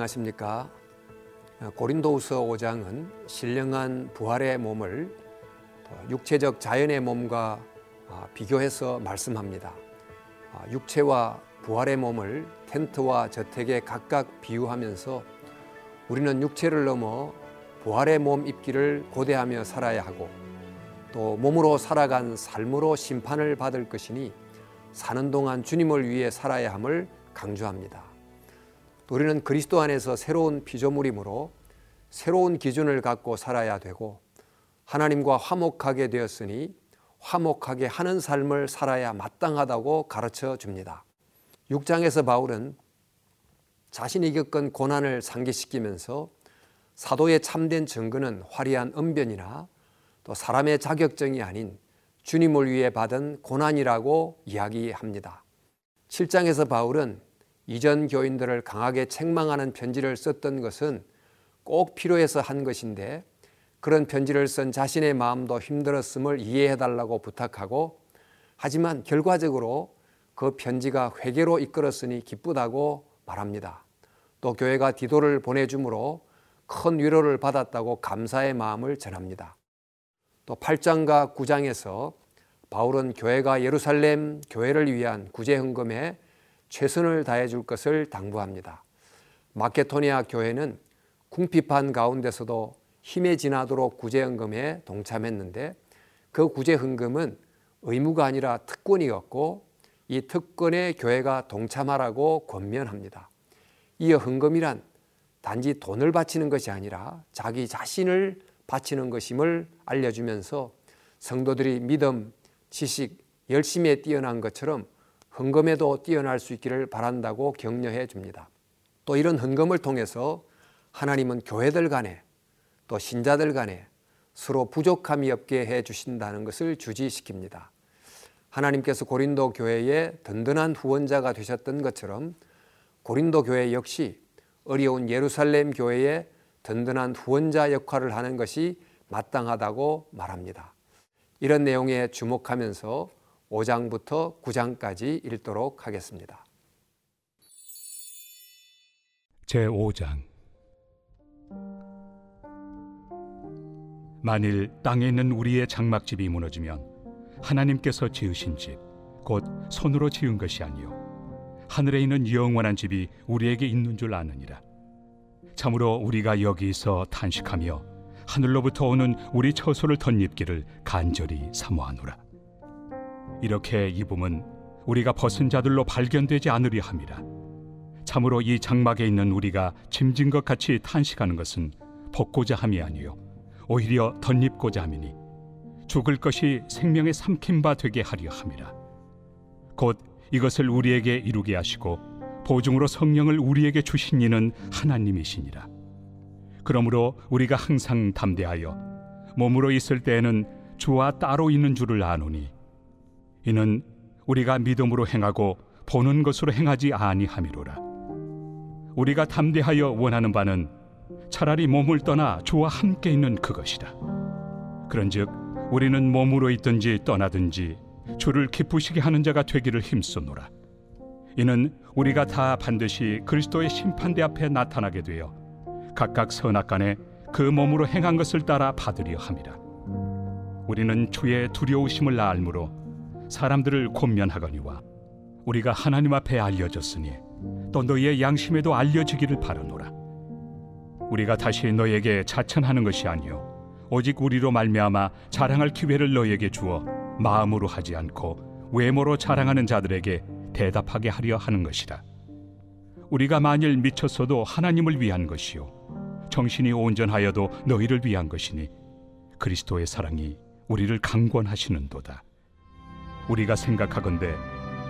안녕하십니까. 고린도후서 5장은 신령한 부활의 몸을 육체적 자연의 몸과 아, 비교해서 말씀합니다. 아, 육체와 부활의 몸을 텐트와 저택에 각각 비유하면서 우리는 육체를 넘어 부활의 몸 입기를 고대하며 살아야 하고 또 몸으로 살아간 삶으로 심판을 받을 것이니 사는 동안 주님을 위해 살아야 함을 강조합니다. 우리는 그리스도 안에서 새로운 피조물이므로 새로운 기준을 갖고 살아야 되고 하나님과 화목하게 되었으니 화목하게 하는 삶을 살아야 마땅하다고 가르쳐 줍니다. 6장에서 바울은 자신이 겪은 고난을 상기시키면서 사도의 참된 증거는 화려한 언변이나 또 사람의 자격증이 아닌 주님을 위해 받은 고난이라고 이야기합니다. 7장에서 바울은 이전 교인들을 강하게 책망하는 편지를 썼던 것은 꼭 필요해서 한 것인데 그런 편지를 쓴 자신의 마음도 힘들었음을 이해해 달라고 부탁하고 하지만 결과적으로 그 편지가 회개로 이끌었으니 기쁘다고 말합니다. 또 교회가 디도를 보내주므로 큰 위로를 받았다고 감사의 마음을 전합니다. 또 8장과 9장에서 바울은 교회가 예루살렘 교회를 위한 구제 헌금에 최선을 다해 줄 것을 당부합니다. 마케토니아 교회는 궁핍한 가운데서도 힘에 지나도록 구제헌금에 동참했는데 그 구제헌금은 의무가 아니라 특권이었고 이 특권에 교회가 동참하라고 권면합니다. 이어 헌금이란 단지 돈을 바치는 것이 아니라 자기 자신을 바치는 것임을 알려주면서 성도들이 믿음, 지식, 열심에 뛰어난 것처럼 헌금에도 뛰어날 수 있기를 바란다고 격려해 줍니다. 또 이런 헌금을 통해서 하나님은 교회들 간에 또 신자들 간에 서로 부족함이 없게 해 주신다는 것을 주지시킵니다. 하나님께서 고린도 교회의 든든한 후원자가 되셨던 것처럼 고린도 교회 역시 어려운 예루살렘 교회의 든든한 후원자 역할을 하는 것이 마땅하다고 말합니다. 이런 내용에 주목하면서 5장부터 9장까지 읽도록 하겠습니다. 제 5장. 만일 땅에 있는 우리의 장막집이 무너지면 하나님께서 지으신 집 곧 손으로 지은 것이 아니요. 하늘에 있는 영원한 집이 우리에게 있는 줄 아느니라. 참으로 우리가 여기서 탄식하며 하늘로부터 오는 우리 처소를 덧입기를 간절히 사모하노라 이렇게 입음은 우리가 벗은 자들로 발견되지 않으려 함이라. 참으로 이 장막에 있는 우리가 짐진 것 같이 탄식하는 것은 벗고자 함이 아니요 오히려 덧입고자 함이니 죽을 것이 생명의 삼킨 바 되게 하려 함이라. 곧 이것을 우리에게 이루게 하시고 보증으로 성령을 우리에게 주신 이는 하나님이시니라. 그러므로 우리가 항상 담대하여 몸으로 있을 때에는 주와 따로 있는 줄을 아노니 이는 우리가 믿음으로 행하고 보는 것으로 행하지 아니함이로라. 우리가 담대하여 원하는 바는 차라리 몸을 떠나 주와 함께 있는 그것이다. 그런즉 우리는 몸으로 있든지 떠나든지 주를 기쁘시게 하는 자가 되기를 힘쓰노라. 이는 우리가 다 반드시 그리스도의 심판대 앞에 나타나게 되어 각각 선악간에 그 몸으로 행한 것을 따라 받으려 함이라. 우리는 주의 두려우심을 알므로 사람들을 권면하거니와 우리가 하나님 앞에 알려졌으니 또 너희의 양심에도 알려지기를 바라노라. 우리가 다시 너에게 자천하는 것이 아니요 오직 우리로 말미암아 자랑할 기회를 너에게 주어 마음으로 하지 않고 외모로 자랑하는 자들에게 대답하게 하려 하는 것이라. 우리가 만일 미쳤어도 하나님을 위한 것이요 정신이 온전하여도 너희를 위한 것이니 그리스도의 사랑이 우리를 강권하시는도다. 우리가 생각하건대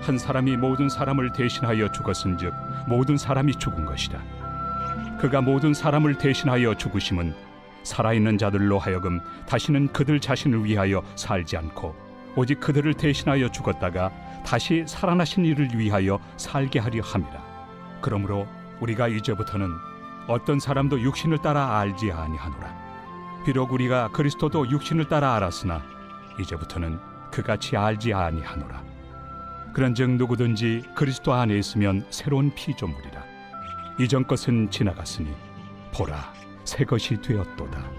한 사람이 모든 사람을 대신하여 죽었은즉 모든 사람이 죽은 것이다. 그가 모든 사람을 대신하여 죽으심은 살아있는 자들로 하여금 다시는 그들 자신을 위하여 살지 않고 오직 그들을 대신하여 죽었다가 다시 살아나신 이를 위하여 살게 하려 함이라. 그러므로 우리가 이제부터는 어떤 사람도 육신을 따라 알지 아니하노라. 비록 우리가 그리스도도 육신을 따라 알았으나 이제부터는 그같이 알지 아니하노라. 그런즉 누구든지 그리스도 안에 있으면 새로운 피조물이라. 이전 것은 지나갔으니 보라 새 것이 되었도다.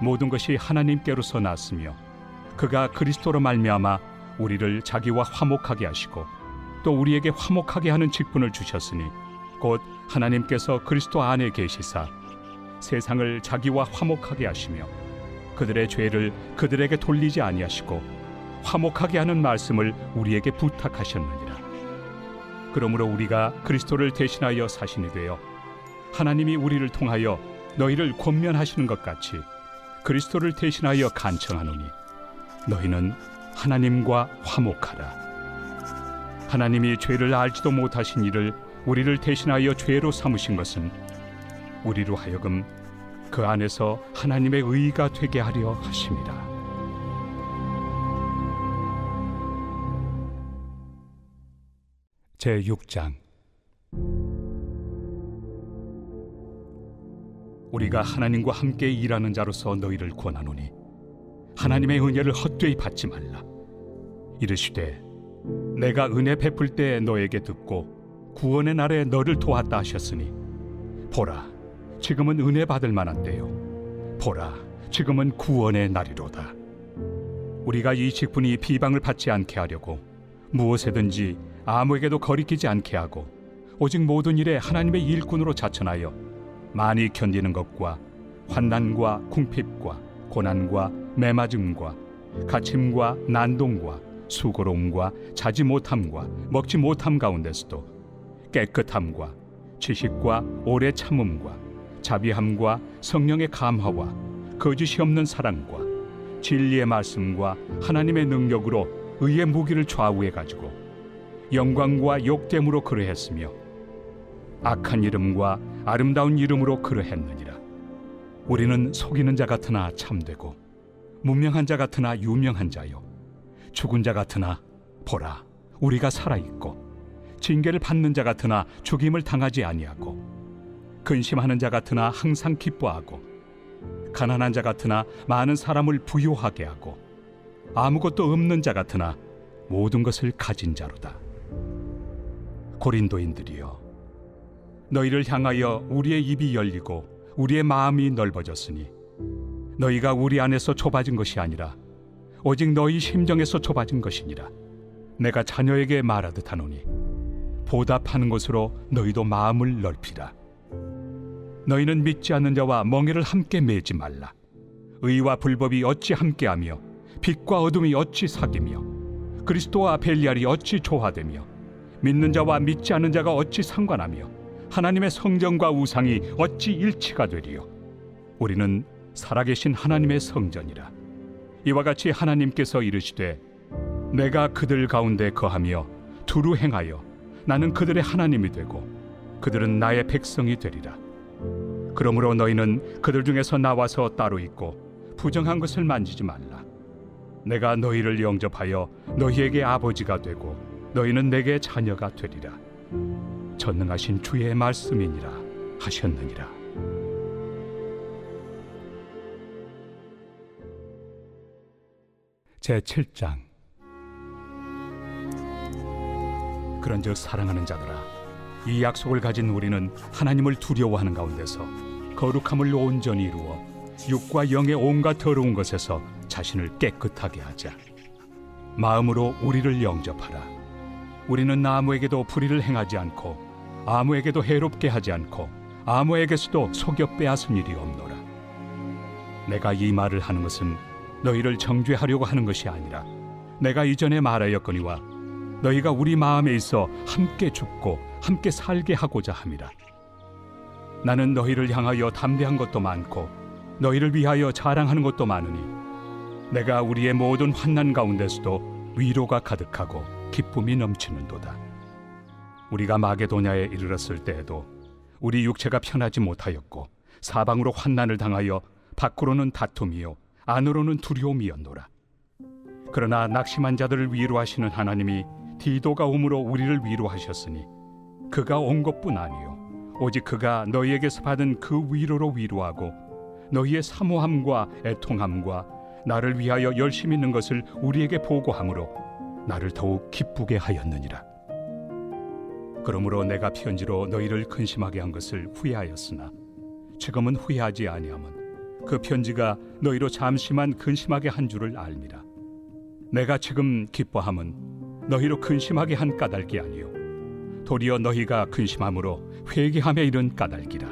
모든 것이 하나님께로서 났으며 그가 그리스도로 말미암아 우리를 자기와 화목하게 하시고 또 우리에게 화목하게 하는 직분을 주셨으니 곧 하나님께서 그리스도 안에 계시사 세상을 자기와 화목하게 하시며 그들의 죄를 그들에게 돌리지 아니하시고 화목하게 하는 말씀을 우리에게 부탁하셨느니라. 그러므로 우리가 그리스도를 대신하여 사신이 되어 하나님이 우리를 통하여 너희를 권면하시는 것 같이 그리스도를 대신하여 간청하노니 너희는 하나님과 화목하라. 하나님이 죄를 알지도 못하신 이를 우리를 대신하여 죄로 삼으신 것은 우리로 하여금 그 안에서 하나님의 의가 되게 하려 하심이라. 제 6장. 우리가 하나님과 함께 일하는 자로서 너희를 권하노니 하나님의 은혜를 헛되이 받지 말라. 이르시되 내가 은혜 베풀 때 너에게 듣고 구원의 날에 너를 도왔다 하셨으니 보라 지금은 은혜 받을 만한 때요. 보라 지금은 구원의 날이로다. 우리가 이 직분이 비방을 받지 않게 하려고 무엇에든지 아무에게도 거리끼지 않게 하고 오직 모든 일에 하나님의 일꾼으로 자천하여 많이 견디는 것과 환난과 궁핍과 고난과 매맞음과 가침과 난동과 수고로움과 자지 못함과 먹지 못함 가운데서도 깨끗함과 지식과 오래 참음과 자비함과 성령의 감화와 거짓이 없는 사랑과 진리의 말씀과 하나님의 능력으로 의의 무기를 좌우해 가지고 영광과 욕됨으로 그러했으며 악한 이름과 아름다운 이름으로 그러했느니라. 우리는 속이는 자 같으나 참되고 무명한 자 같으나 유명한 자요. 죽은 자 같으나 보라 우리가 살아 있고 징계를 받는 자 같으나 죽임을 당하지 아니하고 근심하는 자 같으나 항상 기뻐하고 가난한 자 같으나 많은 사람을 부요하게 하고 아무것도 없는 자 같으나 모든 것을 가진 자로다 고린도인들이여 너희를 향하여 우리의 입이 열리고 우리의 마음이 넓어졌으니 너희가 우리 안에서 좁아진 것이 아니라 오직 너희 심정에서 좁아진 것이니라. 내가 자녀에게 말하듯 하노니 보답하는 것으로 너희도 마음을 넓히라. 너희는 믿지 않는 자와 멍에를 함께 매지 말라. 의와 불법이 어찌 함께하며 빛과 어둠이 어찌 사귀며 그리스도와 벨리알이 어찌 조화되며 믿는 자와 믿지 않는 자가 어찌 상관하며 하나님의 성전과 우상이 어찌 일치가 되리요? 우리는 살아계신 하나님의 성전이라. 이와 같이 하나님께서 이르시되 내가 그들 가운데 거하며 두루 행하여 나는 그들의 하나님이 되고 그들은 나의 백성이 되리라. 그러므로 너희는 그들 중에서 나와서 따로 있고 부정한 것을 만지지 말라. 내가 너희를 영접하여 너희에게 아버지가 되고 너희는 내게 자녀가 되리라. 전능하신 주의 말씀이니라 하셨느니라. 제 7장. 그런즉 사랑하는 자들아 이 약속을 가진 우리는 하나님을 두려워하는 가운데서 거룩함을 온전히 이루어 육과 영의 온갖 더러운 것에서 자신을 깨끗하게 하자. 마음으로 우리를 영접하라 우리는 아무에게도 불의를 행하지 않고 아무에게도 해롭게 하지 않고 아무에게서도 속여 빼앗은 일이 없노라. 내가 이 말을 하는 것은 너희를 정죄하려고 하는 것이 아니라 내가 이전에 말하였거니와 너희가 우리 마음에 있어 함께 죽고 함께 살게 하고자 함이라. 나는 너희를 향하여 담대한 것도 많고 너희를 위하여 자랑하는 것도 많으니 내가 우리의 모든 환난 가운데서도 위로가 가득하고 기쁨이 넘치는도다 우리가 마게도냐에 이르렀을 때에도 우리 육체가 편하지 못하였고 사방으로 환난을 당하여 밖으로는 다툼이요 안으로는 두려움이었노라. 그러나 낙심한 자들을 위로하시는 하나님이 디도가 옴으로 우리를 위로하셨으니 그가 온 것뿐 아니요 오직 그가 너희에게서 받은 그 위로로 위로하고 너희의 사모함과 애통함과 나를 위하여 열심히 있는 것을 우리에게 보고함으로 나를 더욱 기쁘게 하였느니라. 그러므로 내가 편지로 너희를 근심하게 한 것을 후회하였으나 지금은 후회하지 아니함은 그 편지가 너희로 잠시만 근심하게 한 줄을 알미라. 내가 지금 기뻐함은 너희로 근심하게 한 까닭이 아니요. 도리어 너희가 근심함으로 회개함에 이른 까닭이라.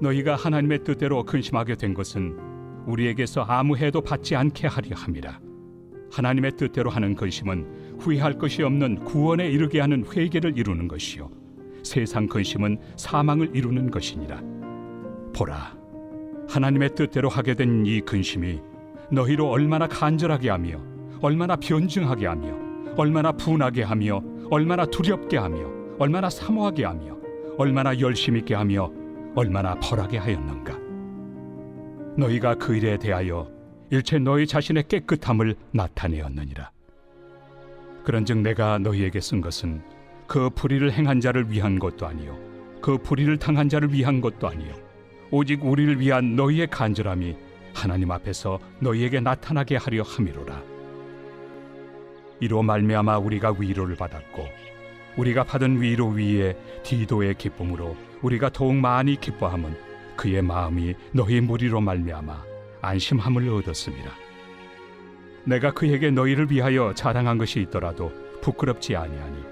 너희가 하나님의 뜻대로 근심하게 된 것은 우리에게서 아무 해도 받지 않게 하려 함이라 하나님의 뜻대로 하는 근심은 후회할 것이 없는 구원에 이르게 하는 회개를 이루는 것이요. 세상 근심은 사망을 이루는 것이니라. 보라 하나님의 뜻대로 하게 된 이 근심이 너희로 얼마나 간절하게 하며 얼마나 변증하게 하며 얼마나 분하게 하며 얼마나 두렵게 하며 얼마나 사모하게 하며 얼마나 열심 있게 하며 얼마나 벌하게 하였는가? 너희가 그 일에 대하여 일체 너희 자신의 깨끗함을 나타내었느니라. 그런즉 내가 너희에게 쓴 것은 그 불의를 행한 자를 위한 것도 아니요 그 불의를 당한 자를 위한 것도 아니요 오직 우리를 위한 너희의 간절함이 하나님 앞에서 너희에게 나타나게 하려 함이로라. 이로 말미암아 우리가 위로를 받았고 우리가 받은 위로 위에 디도의 기쁨으로 우리가 더욱 많이 기뻐함은 그의 마음이 너희 무리로 말미암아 안심함을 얻었습니다. 내가 그에게 너희를 위하여 자랑한 것이 있더라도 부끄럽지 아니하니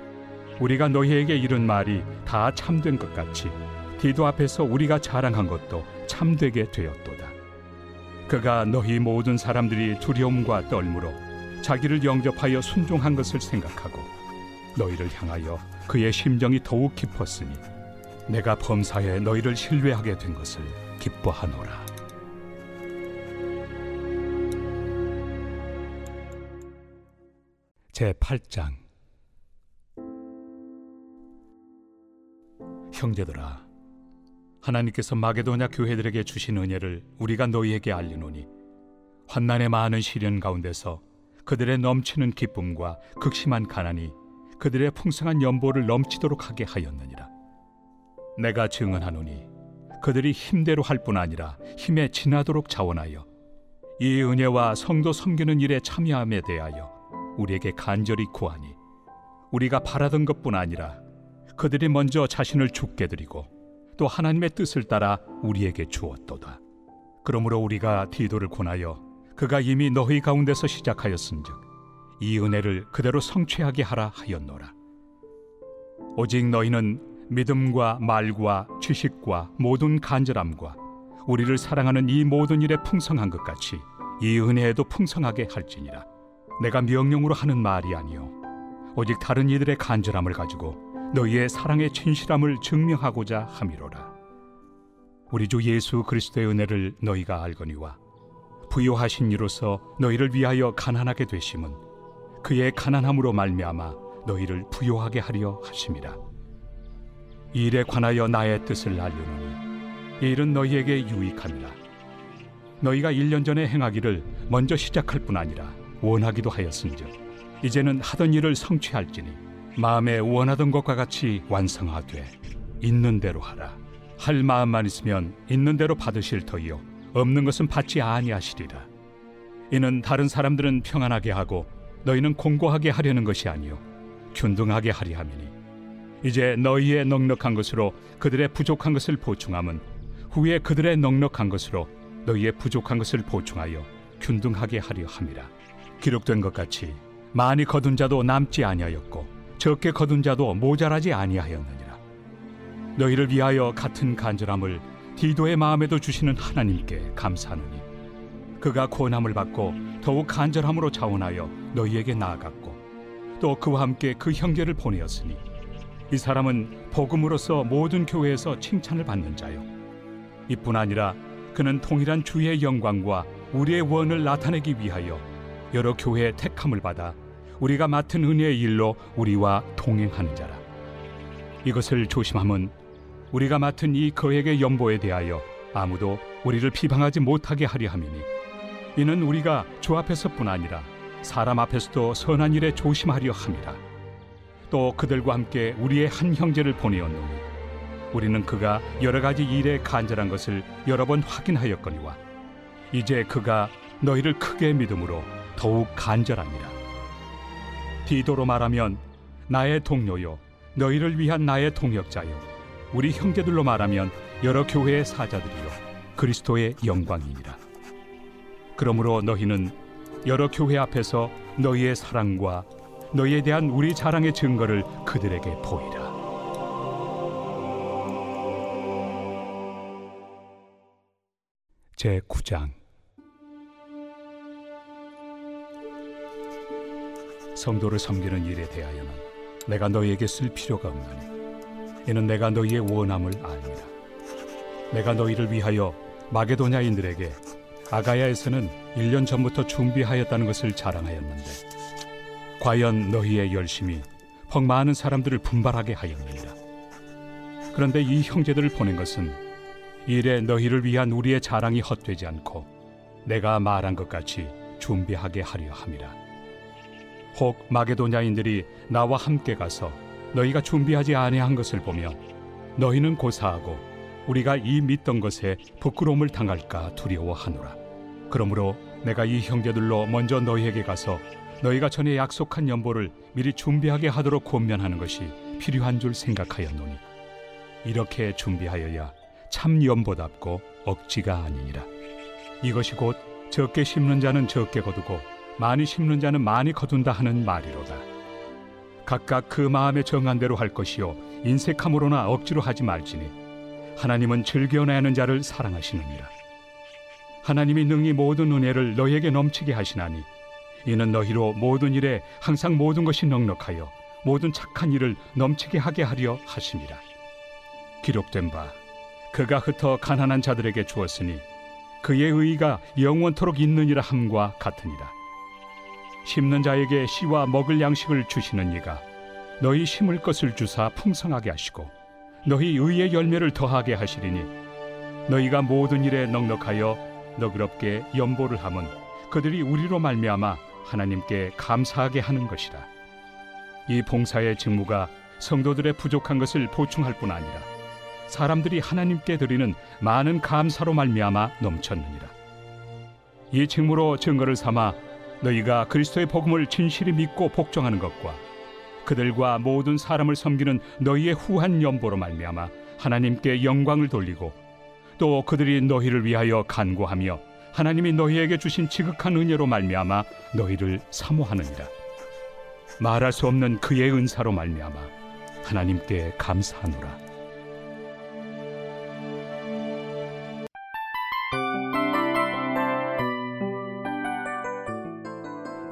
우리가 너희에게 이른 말이 다 참된 것 같이 디도 앞에서 우리가 자랑한 것도 참되게 되었도다. 그가 너희 모든 사람들이 두려움과 떨므로 자기를 영접하여 순종한 것을 생각하고 너희를 향하여 그의 심정이 더욱 깊었으니 내가 범사에 너희를 신뢰하게 된 것을 기뻐하노라. 제 8장. 형제들아 하나님께서 마게도냐 교회들에게 주신 은혜를 우리가 너희에게 알리노니 환난의 많은 시련 가운데서 그들의 넘치는 기쁨과 극심한 가난이 그들의 풍성한 연보를 넘치도록 하게 하였느니라. 내가 증언하노니 그들이 힘대로 할 뿐 아니라 힘에 지나도록 자원하여 이 은혜와 성도 섬기는 일에 참여함에 대하여 우리에게 간절히 구하니 우리가 바라던 것뿐 아니라 그들이 먼저 자신을 죽게 드리고 또 하나님의 뜻을 따라 우리에게 주었도다. 그러므로 우리가 디도를 권하여 그가 이미 너희 가운데서 시작하였은즉 이 은혜를 그대로 성취하게 하라 하였노라. 오직 너희는 믿음과 말과 지식과 모든 간절함과 우리를 사랑하는 이 모든 일에 풍성한 것 같이 이 은혜에도 풍성하게 할지니라. 내가 명령으로 하는 말이 아니요 오직 다른 이들의 간절함을 가지고 너희의 사랑의 진실함을 증명하고자 함이로라. 우리 주 예수 그리스도의 은혜를 너희가 알거니와 부요하신 이로서 너희를 위하여 가난하게 되심은 그의 가난함으로 말미암아 너희를 부요하게 하려 하심이라. 이 일에 관하여 나의 뜻을 알려노니 이 일은 너희에게 유익함이라. 너희가 1년 전에 행하기를 먼저 시작할 뿐 아니라 원하기도 하였은즉 이제는 하던 일을 성취할지니 마음에 원하던 것과 같이 완성하되 있는 대로 하라. 할 마음만 있으면 있는 대로 받으실 터이요 없는 것은 받지 아니하시리라. 이는 다른 사람들은 평안하게 하고 너희는 공고하게 하려는 것이 아니요 균등하게 하리 함이니. 이제 너희의 넉넉한 것으로 그들의 부족한 것을 보충함은 후에 그들의 넉넉한 것으로 너희의 부족한 것을 보충하여 균등하게 하려 함이라 기록된 것 같이 많이 거둔 자도 남지 아니하였고 적게 거둔 자도 모자라지 아니하였느니라. 너희를 위하여 같은 간절함을 디도의 마음에도 주시는 하나님께 감사하노니 그가 고난을 받고 더욱 간절함으로 자원하여 너희에게 나아갔고 또 그와 함께 그 형제를 보내었으니 이 사람은 복음으로서 모든 교회에서 칭찬을 받는 자요. 이뿐 아니라 그는 통일한 주의 영광과 우리의 원을 나타내기 위하여 여러 교회의 택함을 받아 우리가 맡은 은혜의 일로 우리와 동행하는 자라. 이것을 조심함은 우리가 맡은 이 거액의 연보에 대하여 아무도 우리를 비방하지 못하게 하려 함이니 이는 우리가 주 앞에서뿐 아니라 사람 앞에서도 선한 일에 조심하려 함이라. 또 그들과 함께 우리의 한 형제를 보내었노니 우리는 그가 여러 가지 일에 간절한 것을 여러 번 확인하였거니와 이제 그가 너희를 크게 믿음으로 더욱 간절합니다. 디도로 말하면 나의 동료요 너희를 위한 나의 동역자요 우리 형제들로 말하면 여러 교회의 사자들이요 그리스도의 영광이니라 그러므로 너희는 여러 교회 앞에서 너희의 사랑과 너희에 대한 우리 자랑의 증거를 그들에게 보이라. 제 9장 성도를 섬기는 일에 대하여는 내가 너희에게 쓸 필요가 없나니 이는 내가 너희의 원함을 알니라. 내가 너희를 위하여 마게도냐인들에게 아가야에서는 1년 전부터 준비하였다는 것을 자랑하였는데 과연 너희의 열심이 퍽 많은 사람들을 분발하게 하였느니라. 그런데 이 형제들을 보낸 것은 일에 너희를 위한 우리의 자랑이 헛되지 않고 내가 말한 것 같이 준비하게 하려 함이라 혹 마게도냐인들이 나와 함께 가서 너희가 준비하지 아니한 것을 보며 너희는 고사하고 우리가 이 믿던 것에 부끄러움을 당할까 두려워하노라. 그러므로 내가 이 형제들로 먼저 너희에게 가서 너희가 전에 약속한 연보를 미리 준비하게 하도록 권면하는 것이 필요한 줄 생각하였노니 이렇게 준비하여야 참 연보답고 억지가 아니니라. 이것이 곧 적게 심는 자는 적게 거두고 많이 심는 자는 많이 거둔다 하는 말이로다. 각각 그 마음에 정한 대로 할 것이요 인색함으로나 억지로 하지 말지니 하나님은 즐겨내는 자를 사랑하시느니라. 하나님이 능히 모든 은혜를 너희에게 넘치게 하시나니 이는 너희로 모든 일에 항상 모든 것이 넉넉하여 모든 착한 일을 넘치게 하게 하려 하심이라. 기록된 바 그가 흩어 가난한 자들에게 주었으니 그의 의가 영원토록 있느니라 함과 같으니라. 심는 자에게 씨와 먹을 양식을 주시는 이가 너희 심을 것을 주사 풍성하게 하시고 너희 의의 열매를 더하게 하시리니 너희가 모든 일에 넉넉하여 너그럽게 연보를 함은 그들이 우리로 말미암아 하나님께 감사하게 하는 것이라. 이 봉사의 직무가 성도들의 부족한 것을 보충할 뿐 아니라 사람들이 하나님께 드리는 많은 감사로 말미암아 넘쳤느니라. 이 직무로 증거를 삼아 너희가 그리스도의 복음을 진실히 믿고 복종하는 것과 그들과 모든 사람을 섬기는 너희의 후한 연보로 말미암아 하나님께 영광을 돌리고 또 그들이 너희를 위하여 간구하며 하나님이 너희에게 주신 지극한 은혜로 말미암아 너희를 사모하느니라. 말할 수 없는 그의 은사로 말미암아 하나님께 감사하노라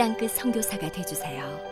땅끝 선교사가 되주세요.